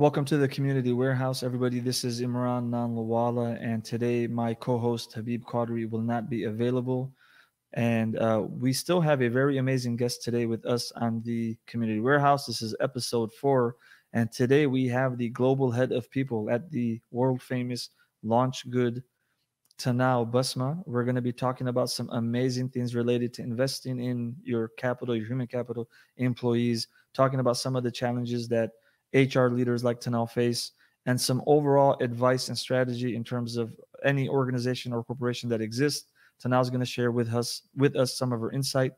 Welcome to the Community Warehouse, everybody. This is Imran Nanlawala, and today my co-host Habib Qadri will not be available. And uh, we still have a very amazing guest today with us on the Community Warehouse. This is episode four, and today we have the global head of people at the world famous LaunchGood, Tanal Basma. We're going to be talking about some amazing things related to investing in your capital, your human capital, employees. Talking about some of the challenges that HR leaders like to now face, and some overall advice and strategy in terms of any organization or corporation that exists. Tanal is going to share with us with us some of her insight.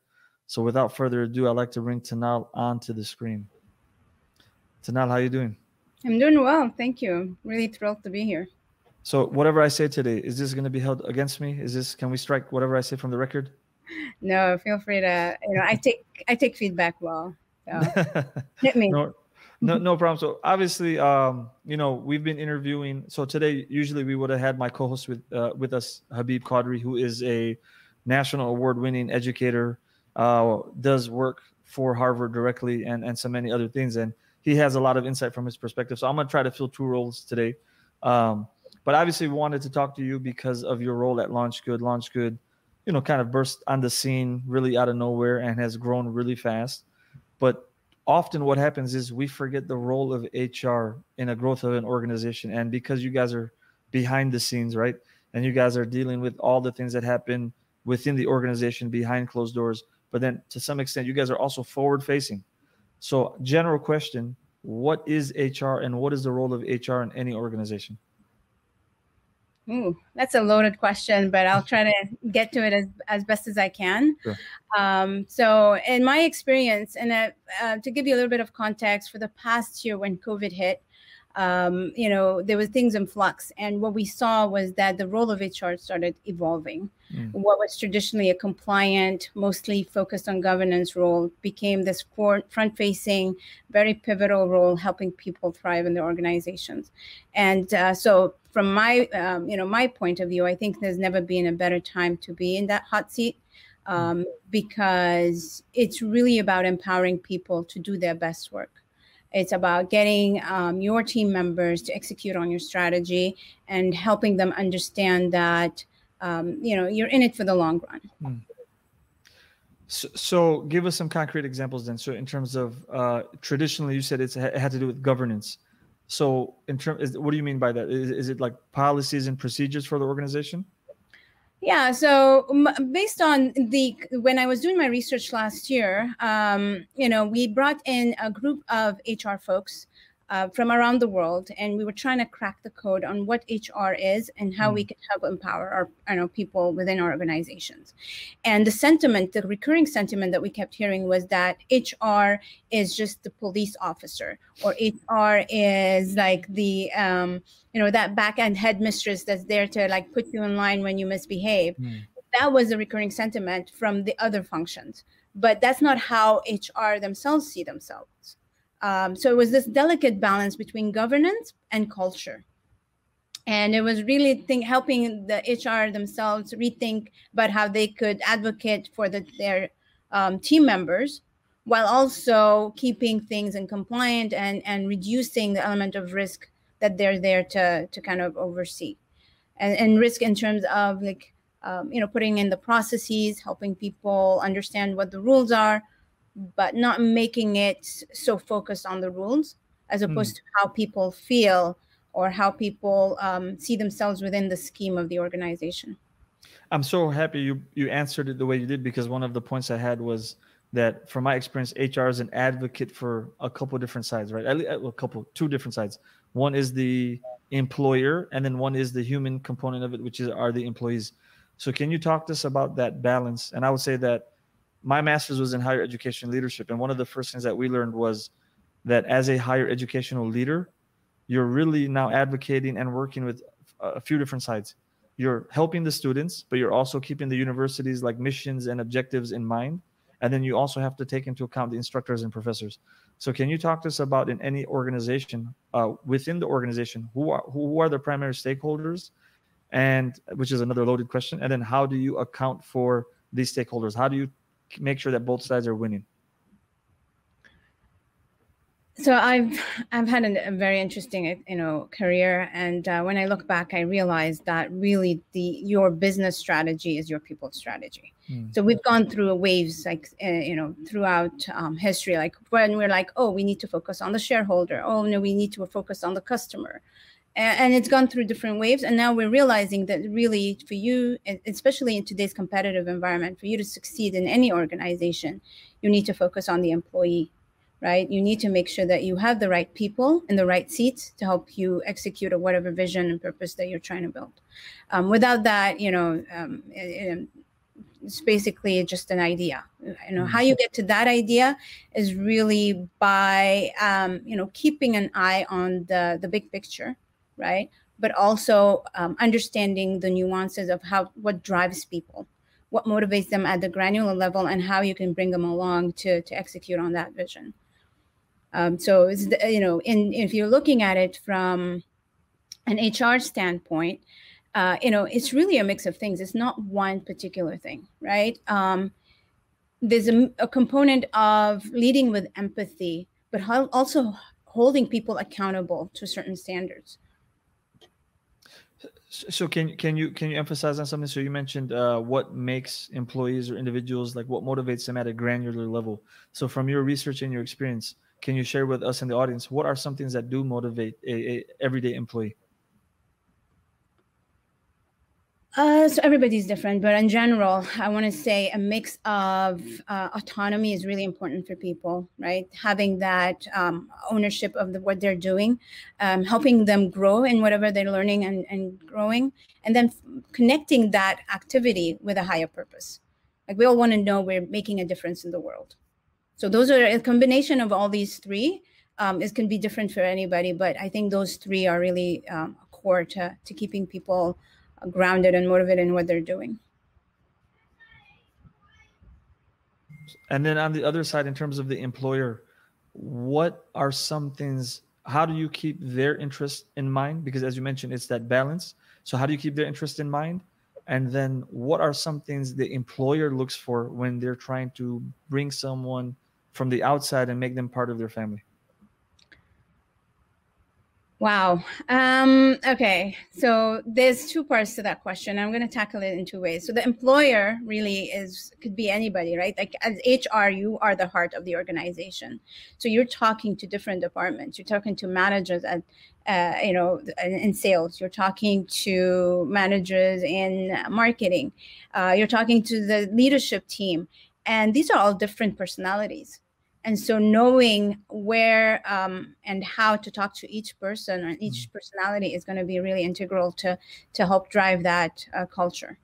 So without further ado, I'd like to bring Tanal onto the screen. Tanal, how are you doing? I'm doing well, thank you. Really thrilled to be here. So whatever I say today, is this going to be held against me? Is this can we strike whatever I say from the record? No, feel free to. You know, I take I take feedback well. So hit me. No, no, no problem. So obviously, um, you know, we've been interviewing. So today, usually we would have had my co-host with uh, with us, Habib Qadri, who is a national award-winning educator, uh, does work for Harvard directly, and and so many other things, and he has a lot of insight from his perspective. So I'm gonna try to fill two roles today. Um, but obviously, we wanted to talk to you because of your role at LaunchGood. Launch Good, you know, kind of burst on the scene really out of nowhere and has grown really fast. But often what happens is we forget the role of HR in a growth of an organization. And because you guys are behind the scenes, right? And you guys are dealing with all the things that happen within the organization behind closed doors. But then to some extent, you guys are also forward facing. So, general question what is HR and what is the role of HR in any organization? Ooh, that's a loaded question, but I'll try to get to it as, as best as I can. Sure. Um, so, in my experience, and uh, uh, to give you a little bit of context, for the past year when COVID hit, um, you know, there was things in flux. And what we saw was that the role of HR started evolving. Mm. What was traditionally a compliant, mostly focused on governance role became this front facing, very pivotal role, helping people thrive in their organizations. And uh, so, from my, um, you know, my point of view, I think there's never been a better time to be in that hot seat um, because it's really about empowering people to do their best work. It's about getting um, your team members to execute on your strategy and helping them understand that um, you know you're in it for the long run. Mm. So, so, give us some concrete examples then. So, in terms of uh, traditionally, you said it had to do with governance. So, in terms, what do you mean by that? Is, is it like policies and procedures for the organization? Yeah. So based on the when I was doing my research last year, um, you know, we brought in a group of HR folks uh, from around the world, and we were trying to crack the code on what HR is and how mm. we can help empower our you know people within our organizations. And the sentiment, the recurring sentiment that we kept hearing was that HR is just the police officer, or HR is like the um, you know that back end headmistress that's there to like put you in line when you misbehave. Mm. That was a recurring sentiment from the other functions, but that's not how HR themselves see themselves um, so it was this delicate balance between governance and culture. And it was really think, helping the HR themselves rethink about how they could advocate for the, their um, team members while also keeping things in compliant and, and reducing the element of risk that they're there to, to kind of oversee. And, and risk in terms of like, um, you know, putting in the processes, helping people understand what the rules are, but not making it so focused on the rules as hmm. opposed mm. to how people feel or how people um, see themselves within the scheme of the organization. I'm so happy you you answered it the way you did because one of the points I had was that from my experience, HR is an advocate for a couple different sides, right? A couple, two different sides. One is the employer, and then one is the human component of it, which is are the employees. So, can you talk to us about that balance? And I would say that my master's was in higher education leadership and one of the first things that we learned was that as a higher educational leader you're really now advocating and working with a few different sides. You're helping the students but you're also keeping the universities like missions and objectives in mind and then you also have to take into account the instructors and professors. So can you talk to us about in any organization uh, within the organization who are who are the primary stakeholders? And which is another loaded question and then how do you account for these stakeholders? How do you make sure that both sides are winning? so I've I've had a, very interesting you know career, and uh, when I look back, I realized that really the your business strategy is your people strategy. Mm. So we've gone through waves like uh, you know throughout um, history, like when we're like, oh, we need to focus on the shareholder. Oh no, we need to focus on the customer, and, and it's gone through different waves. And now we're realizing that really for you, especially in today's competitive environment, for you to succeed in any organization, you need to focus on the employee right? You need to make sure that you have the right people in the right seats to help you execute whatever vision and purpose that you're trying to build. Um, without that, you know, um, it, it's basically just an idea. You know, how you mm-hmm. get to that idea is really by, um, you know, keeping an eye on the the big picture, right? But also um, understanding the nuances of how what drives people what motivates them at the granular level and how you can bring them along to to execute on that vision um, so it's you know, in if you're looking at it from an HR standpoint, uh, you know, it's really a mix of things. It's not one particular thing, right? Um, there's a, a, component of leading with empathy, but also holding people accountable to certain standards. So can can you can you emphasize on something? So you mentioned uh, what makes employees or individuals like what motivates them at a granular level. So from your research and your experience, can you share with us in the audience what are some things that do motivate a, a everyday employee? Uh, so everybody's different, but in general, I want to say a mix of uh, autonomy is really important for people, right? Having that um, ownership of the, what they're doing, um, helping them grow in whatever they're learning and, and growing, and then connecting that activity with a higher purpose. Like we all want to know we're making a difference in the world. So those are a combination of all these three. Um, it can be different for anybody, but I think those three are really um, core to, to keeping people grounded and motivated in what they're doing. And then on the other side, in terms of the employer, what are some things? How do you keep their interest in mind? Because as you mentioned, it's that balance. So how do you keep their interest in mind? And then what are some things the employer looks for when they're trying to bring someone from the outside and make them part of their family? Wow. Um, okay. So there's two parts to that question. I'm going to tackle it in two ways. So the employer really is could be anybody, right? Like as HR, you are the heart of the organization. So you're talking to different departments. You're talking to managers at, uh, you know, in sales. You're talking to managers in marketing. Uh, you're talking to the leadership team, and these are all different personalities and so knowing where um, and how to talk to each person and each mm-hmm. personality is going to be really integral to to help drive that uh, culture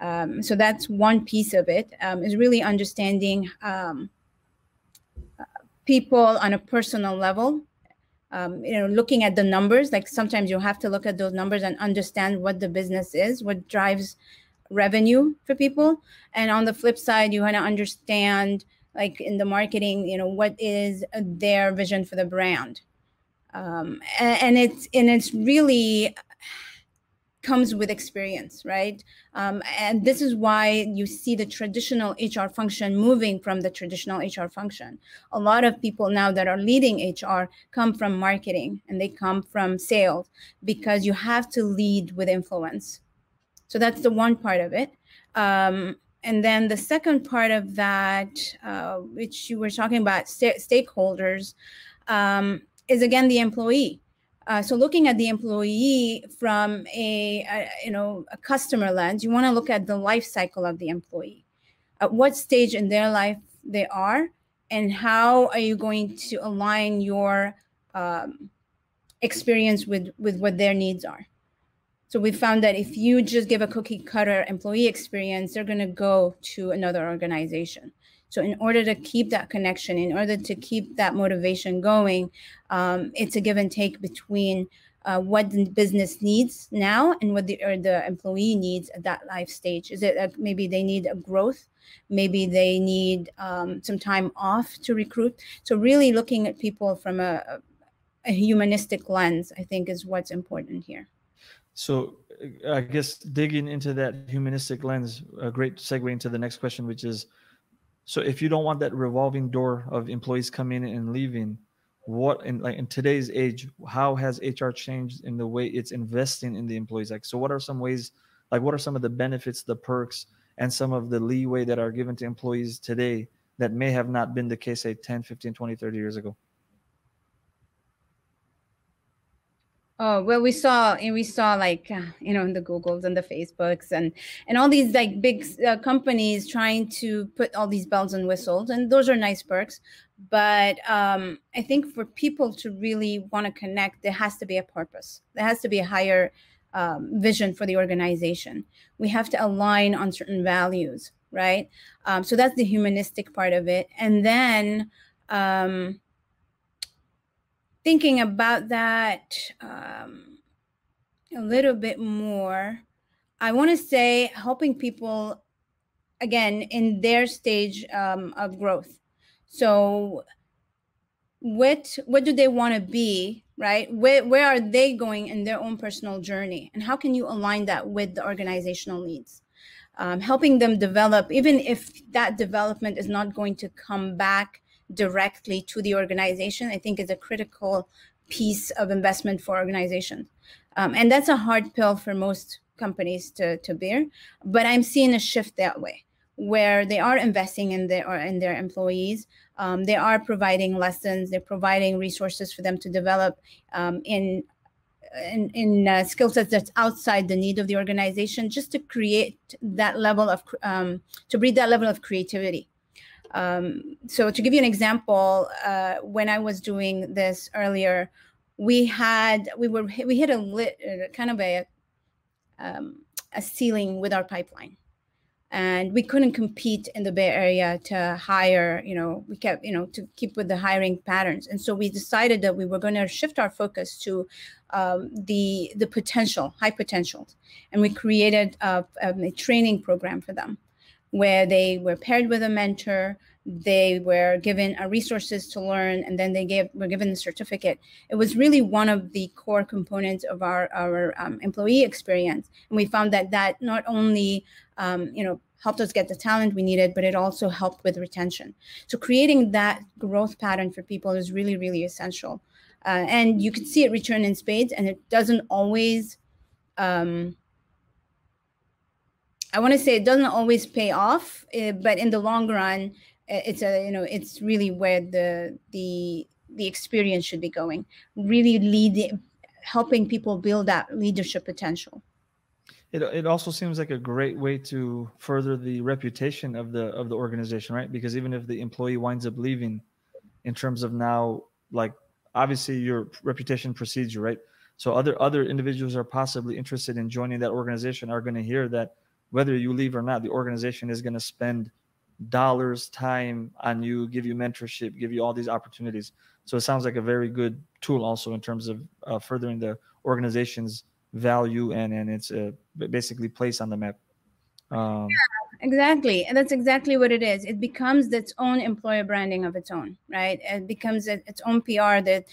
um, so that's one piece of it. Um, is really understanding um, people on a personal level um, you know looking at the numbers like sometimes you have to look at those numbers and understand what the business is what drives revenue for people and on the flip side you want to understand like in the marketing you know what is their vision for the brand. Um, and, and, it's and it's really comes with experience right? Um, and this is why you see the traditional hr function moving from the traditional hr function. A lot of people now that are leading hr come from marketing and they come from sales because you have to lead with influence. So that's the one part of it. Um, and then the second part of that, uh, which you were talking about, st- stakeholders, um, is again the employee. Uh, so looking at the employee from a, a you know a customer lens, you want to look at the life cycle of the employee. At what stage in their life they are, and how are you going to align your um, experience with with what their needs are. So we found that if you just give a cookie cutter employee experience, they're going to go to another organization. So in order to keep that connection, in order to keep that motivation going, um, it's a give and take between uh, what the business needs now and what the or the employee needs at that life stage. Is it uh, maybe they need a growth, maybe they need um, some time off to recruit. So really looking at people from a, a humanistic lens, I think, is what's important here. So uh, I guess digging into that humanistic lens, a great segue into the next question, which is, so if you don't want that revolving door of employees coming and leaving, what in like in today's age how has hr changed in the way it's investing in the employees? Like so what are some ways like what are some of the benefits the perks and some of the leeway that are given to employees today that may have not been the case say 10 15 20 30 years ago Oh well, we saw and we saw like you know in the Googles and the Facebooks and and all these like big uh, companies trying to put all these bells and whistles, and those are nice perks. But um, I think for people to really want to connect, there has to be a purpose. There has to be a higher um, vision for the organization. We have to align on certain values, right? Um, so that's the humanistic part of it, and then. Um, thinking about that um, a little bit more, I want to say helping people again in their stage um, of growth. So, what what do they want to be? Right? Where where are they going in their own personal journey, and how can you align that with the organizational needs? Um, helping them develop, even if that development is not going to come back directly to the organization, I think is a critical piece of investment for organizations. Um, and that's a hard pill for most companies to, to bear. But I'm seeing a shift that way, where they are investing in their in their employees. Um, they are providing lessons. They're providing resources for them to develop um, in in, in uh, skill sets that's outside the need of the organization, just to create that level of um, to breed that level of creativity. Um, so to give you an example, uh, when I was doing this earlier, we had we were we hit a lit uh, kind of a um, a ceiling with our pipeline, and we couldn't compete in the Bay Area to hire. You know, we kept you know to keep with the hiring patterns, and so we decided that we were going to shift our focus to um, the the potential, high potentials, and we created a, a training program for them where they were paired with a mentor they were given uh, resources to learn and then they gave were given the certificate. It was really one of the core components of our our um, employee experience. And we found that that not only um, you know helped us get the talent we needed but it also helped with retention. So creating that growth pattern for people is really really essential. Uh, and you can see it return in spades and it doesn't always um, I want to say it doesn't always pay off, uh, but in the long run, it's a you know it's really where the the the experience should be going. Really lead, helping people build that leadership potential. It, it also seems like a great way to further the reputation of the of the organization, right? Because even if the employee winds up leaving, in terms of now, like obviously your reputation precedes you, right? So other other individuals are possibly interested in joining that organization are going to hear that whether you leave or not, the organization is going to spend dollars, time on you, give you mentorship, give you all these opportunities. So it sounds like a very good tool also in terms of uh, furthering the organization's value and and its uh, basically place on the map. Um, yeah, exactly and that's exactly what it is. It becomes its own employer branding of its own right? It becomes its own pr that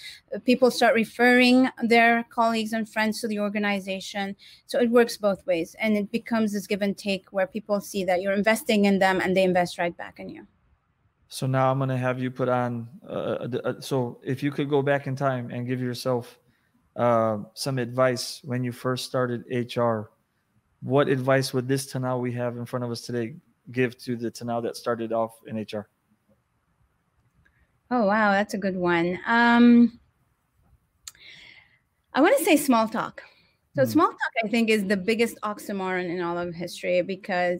people start referring their colleagues and friends to the organization. So it works both ways and it becomes this give and take where people see that you're investing in them and they invest right back in you. So now i'm going to have you put on uh, uh, so if you could go back in time and give yourself uh, some advice when you first started hr what advice would this Tanal we have in front of us today give to the Tanal that started off in HR? Oh wow, that's a good one. Um, I want to say small talk. So mm. small talk, I think, is the biggest oxymoron in all of history because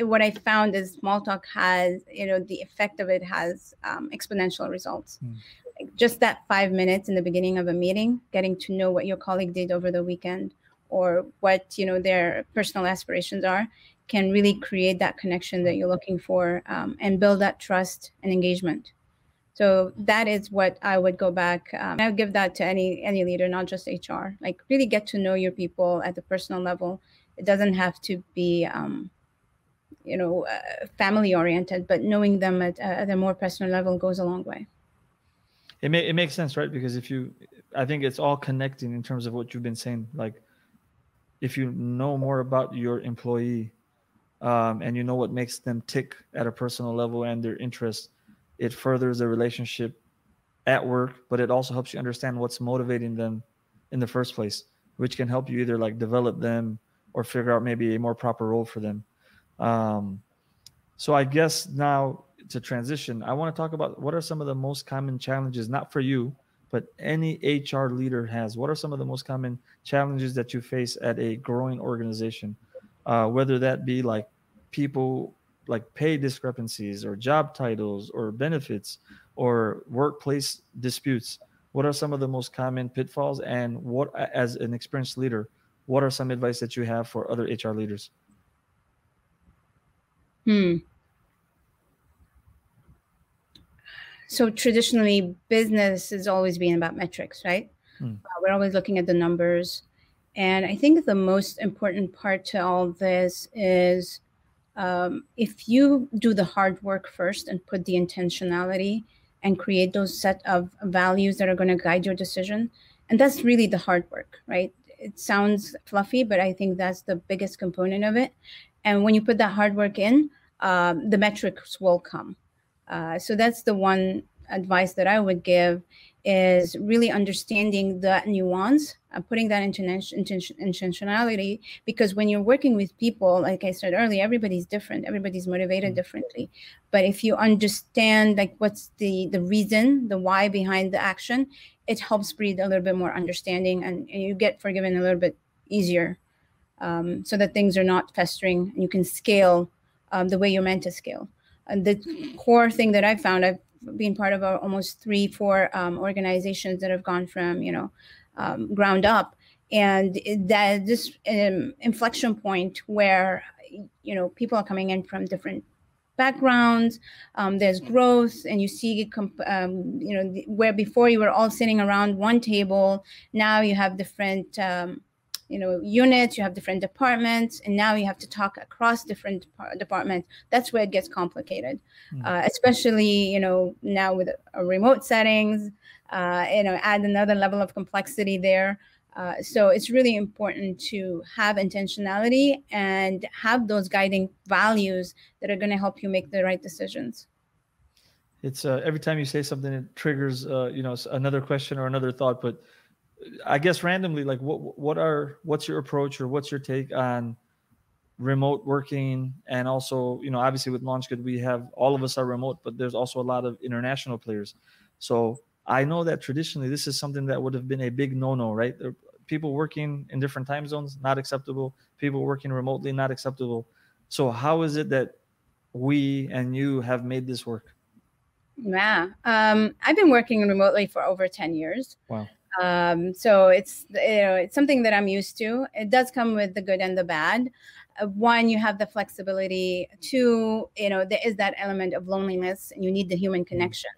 what I found is small talk has, you know, the effect of it has um, exponential results. Mm. Like just that five minutes in the beginning of a meeting, getting to know what your colleague did over the weekend, or what you know their personal aspirations are can really create that connection that you're looking for um, and build that trust and engagement. So that is what i would go back um, i would give that to any any leader not just hr like really get to know your people at the personal level. It doesn't have to be um, you know uh, family oriented but knowing them at, uh, at a more personal level goes a long way. It, may, it makes sense right? Because if you i think it's all connecting in terms of what you've been saying. Like if you know more about your employee um, and you know what makes them tick at a personal level and their interests, it furthers the relationship at work, but it also helps you understand what's motivating them in the first place, which can help you either like develop them or figure out maybe a more proper role for them. Um, so I guess now to transition, I want to talk about what are some of the most common challenges, not for you, but any HR leader has. What are some of the most common challenges that you face at a growing organization? Uh, whether that be like people like pay discrepancies or job titles or benefits or workplace disputes what are some of the most common pitfalls and what as an experienced leader what are some advice that you have for other hr leaders hmm so traditionally business has always been about metrics right? Hmm. uh, we're always looking at the numbers. And i think the most important part to all this is um, if you do the hard work first and put the intentionality and create those set of values that are going to guide your decision and that's really the hard work right? It sounds fluffy but i think that's the biggest component of it. And when you put that hard work in um, the metrics will come uh, so that's the one advice that i would give is really understanding that nuance uh, putting that intention, intentionality because when you're working with people like i said earlier everybody's different everybody's motivated mm-hmm. differently but if you understand like what's the the reason the why behind the action it helps breed a little bit more understanding and, and you get forgiven a little bit easier um, so that things are not festering and you can scale um, the way you're meant to scale and the core thing that i found i've been part of almost three, four um, organizations that have gone from you know um, ground up, and that this um, inflection point where you know people are coming in from different backgrounds um, there's growth and you see um, you know where before you were all sitting around one table now you have different um, you know units you have different departments and now you have to talk across different departments. That's where it gets complicated mm. uh, especially you know now with uh, remote settings uh, you know add another level of complexity there. Uh, so it's really important to have intentionality and have those guiding values that are going to help you make the right decisions. It's uh, every time you say something it triggers uh, you know another question or another thought but I guess randomly, like what what are what's your approach or what's your take on remote working and also you know obviously with LaunchGood we have all of us are remote, but there's also a lot of international players. So I know that traditionally this is something that would have been a big no-no, right? People working in different time zones not acceptable. People working remotely not acceptable. So how is it that we and you have made this work? Yeah, um, I've been working remotely for over ten years. Wow. Um, so it's you know it's something that I'm used to. It does come with the good and the bad. Uh, one, you have the flexibility. Two, you know there is that element of loneliness, and you need the human mm-hmm. connection.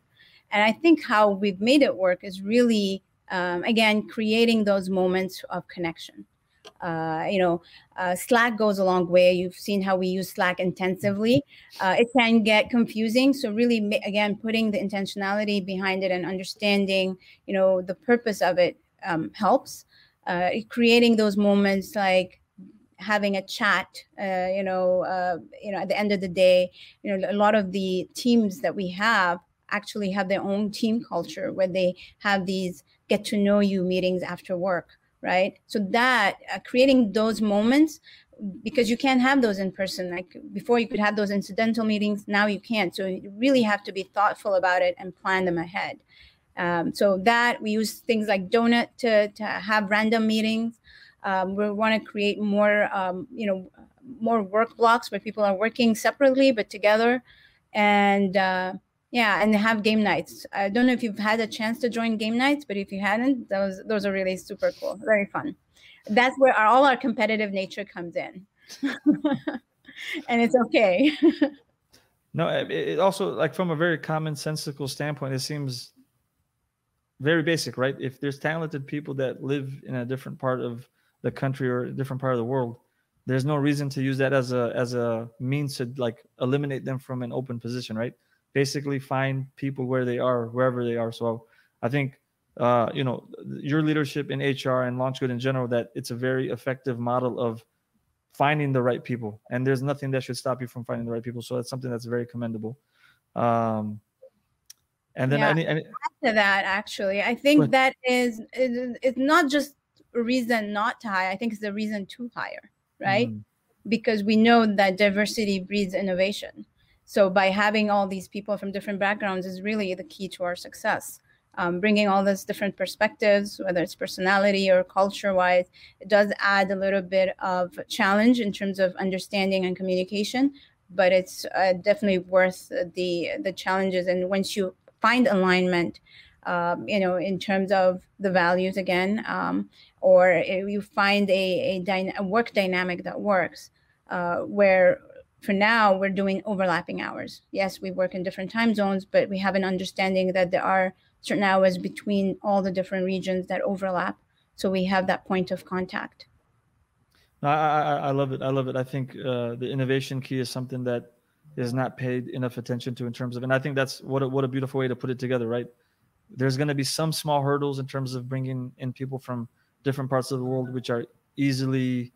And I think how we've made it work is really um, again creating those moments of connection. Uh, you know, uh, Slack goes a long way. You've seen how we use Slack intensively. Uh, it can get confusing. So really, again, putting the intentionality behind it and understanding, you know, the purpose of it um, helps. Uh, creating those moments like having a chat uh, you know uh, you know at the end of the day you know a lot of the teams that we have actually have their own team culture where they have these get to know you meetings after work right? So that uh, creating those moments because you can't have those in person like before you could have those incidental meetings now you can't. So you really have to be thoughtful about it and plan them ahead. Um, so that we use things like donut to, to have random meetings. Um, we want to create more um, you know more work blocks where people are working separately but together. And uh, yeah, and they have game nights. I don't know if you've had a chance to join game nights, but if you hadn't, those those are really super cool, very fun. That's where our, all our competitive nature comes in, and it's okay. no, it also like from a very commonsensical standpoint, it seems very basic, right? If there's talented people that live in a different part of the country or a different part of the world, there's no reason to use that as a as a means to like eliminate them from an open position, right? Basically find people where they are, wherever they are. So I think uh, you know your leadership in HR and LaunchGood in general that it's a very effective model of finding the right people, and there's nothing that should stop you from finding the right people. So that's something that's very commendable. Um, And then Yeah. any, any to that actually i think that is it- it's not just a reason not to hire i think it's the reason to hire right Mm, because we know that diversity breeds innovation so by having all these people from different backgrounds is really the key to our success. Um, bringing all those different perspectives whether it's personality or culture wise it does add a little bit of challenge in terms of understanding and communication but it's uh, definitely worth the the challenges. And once you find alignment um, you know in terms of the values again um, or you find a, a, dyna- a work dynamic that works uh, where for now we're doing overlapping hours yes we work in different time zones but we have an understanding that there are certain hours between all the different regions that overlap so we have that point of contact I, I, I love it. I love it. I think uh, the innovation key is something that is not paid enough attention to in terms of, and I think that's what a, what a beautiful way to put it together, right? There's going to be some small hurdles in terms of bringing in people from different parts of the world, which are easily,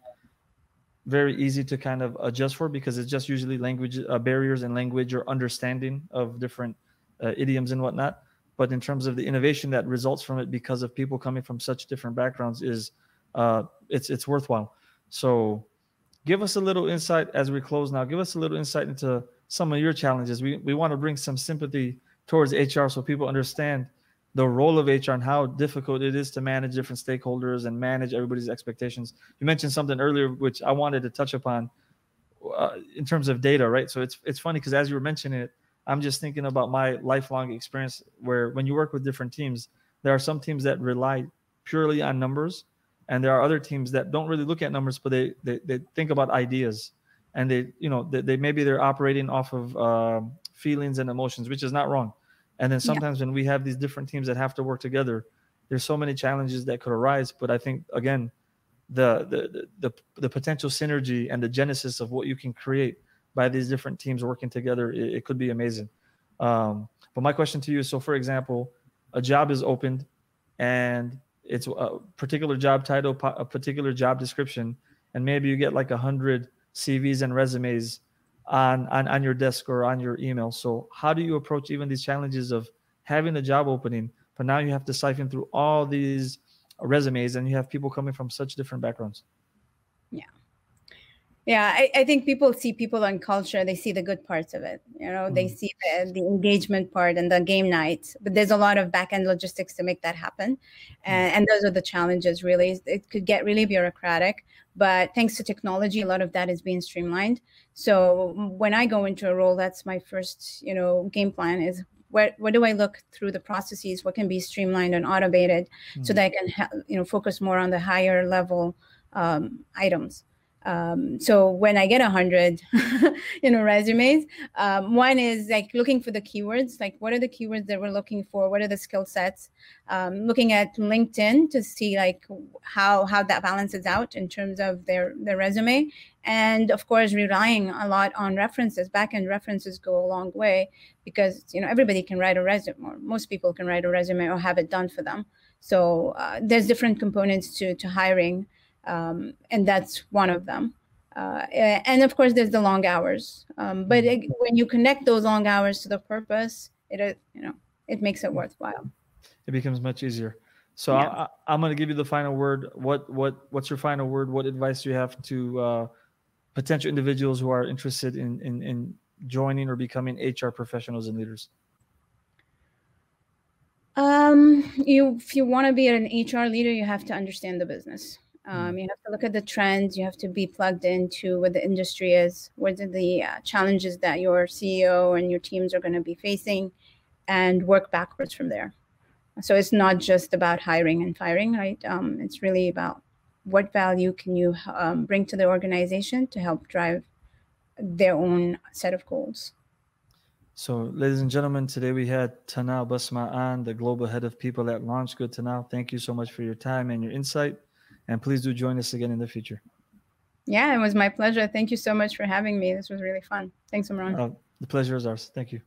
very easy to kind of adjust for because it's just usually language uh, barriers and language or understanding of different uh, idioms and whatnot. But in terms of the innovation that results from it because of people coming from such different backgrounds is, uh, it's it's worthwhile. So give us a little insight as we close now. Give us a little insight into some of your challenges. We, we want to bring some sympathy towards HR so people understand the role of HR and how difficult it is to manage different stakeholders and manage everybody's expectations. You mentioned something earlier, which I wanted to touch upon uh, in terms of data, right? So it's, it's funny because as you were mentioning it, I'm just thinking about my lifelong experience where when you work with different teams, there are some teams that rely purely on numbers and there are other teams that don't really look at numbers but they they, they think about ideas and they you know they, they maybe they're operating off of um, feelings and emotions which is not wrong and then Yeah. sometimes when we have these different teams that have to work together there's so many challenges that could arise but i think again the the the, the potential synergy and the genesis of what you can create by these different teams working together it, it could be amazing um, but my question to you is so for example a job is opened and it's a particular job title, a particular job description, and maybe you get like a hundred CVs and resumes on, on on your desk or on your email. So how do you approach even these challenges of having a job opening, but now you have to siphon through all these resumes and you have people coming from such different backgrounds? Yeah, I, I think people see people on culture, they see the good parts of it. You know, they Mhm. see the, the engagement part and the game night, but there's a lot of back end logistics to make that happen. And, and those are the challenges, really. It could get really bureaucratic, but thanks to technology, a lot of that is being streamlined. So when I go into a role, that's my first, you know, game plan is where, where do I look through the processes? What can be streamlined and automated so Mhm. that I can, you know, focus more on the higher level um, items. Um, so when I get a hundred, you know, resumes, um, one is like looking for the keywords, like what are the keywords that we're looking for? What are the skill sets? Um, looking at LinkedIn to see like how how that balances out in terms of their their resume, and of course relying a lot on references. Back end references go a long way because you know everybody can write a resume, or most people can write a resume or have it done for them. So uh, there's different components to to hiring um, and that's one of them. Uh, and of course, there's the long hours. Um, but it, when you connect those long hours to the purpose, it uh, you know it makes it worthwhile. It becomes much easier. So Yeah. I, I'm going to give you the final word. What what what's your final word? What advice do you have to uh, potential individuals who are interested in, in in joining or becoming HR professionals and leaders? Um, you if you want to be an HR leader, you have to understand the business. Um, you have to look at the trends. You have to be plugged into what the industry is, what are the uh, challenges that your CEO and your teams are going to be facing, and work backwards from there. So it's not just about hiring and firing, right? Um, it's really about what value can you um, bring to the organization to help drive their own set of goals. So, ladies and gentlemen, today we had Tanal Basma on, the global head of people at LaunchGood. Tanal, thank you so much for your time and your insight. And please do join us again in the future. Yeah, it was my pleasure. Thank you so much for having me. This was really fun. Thanks, Imran. Uh, the pleasure is ours. Thank you.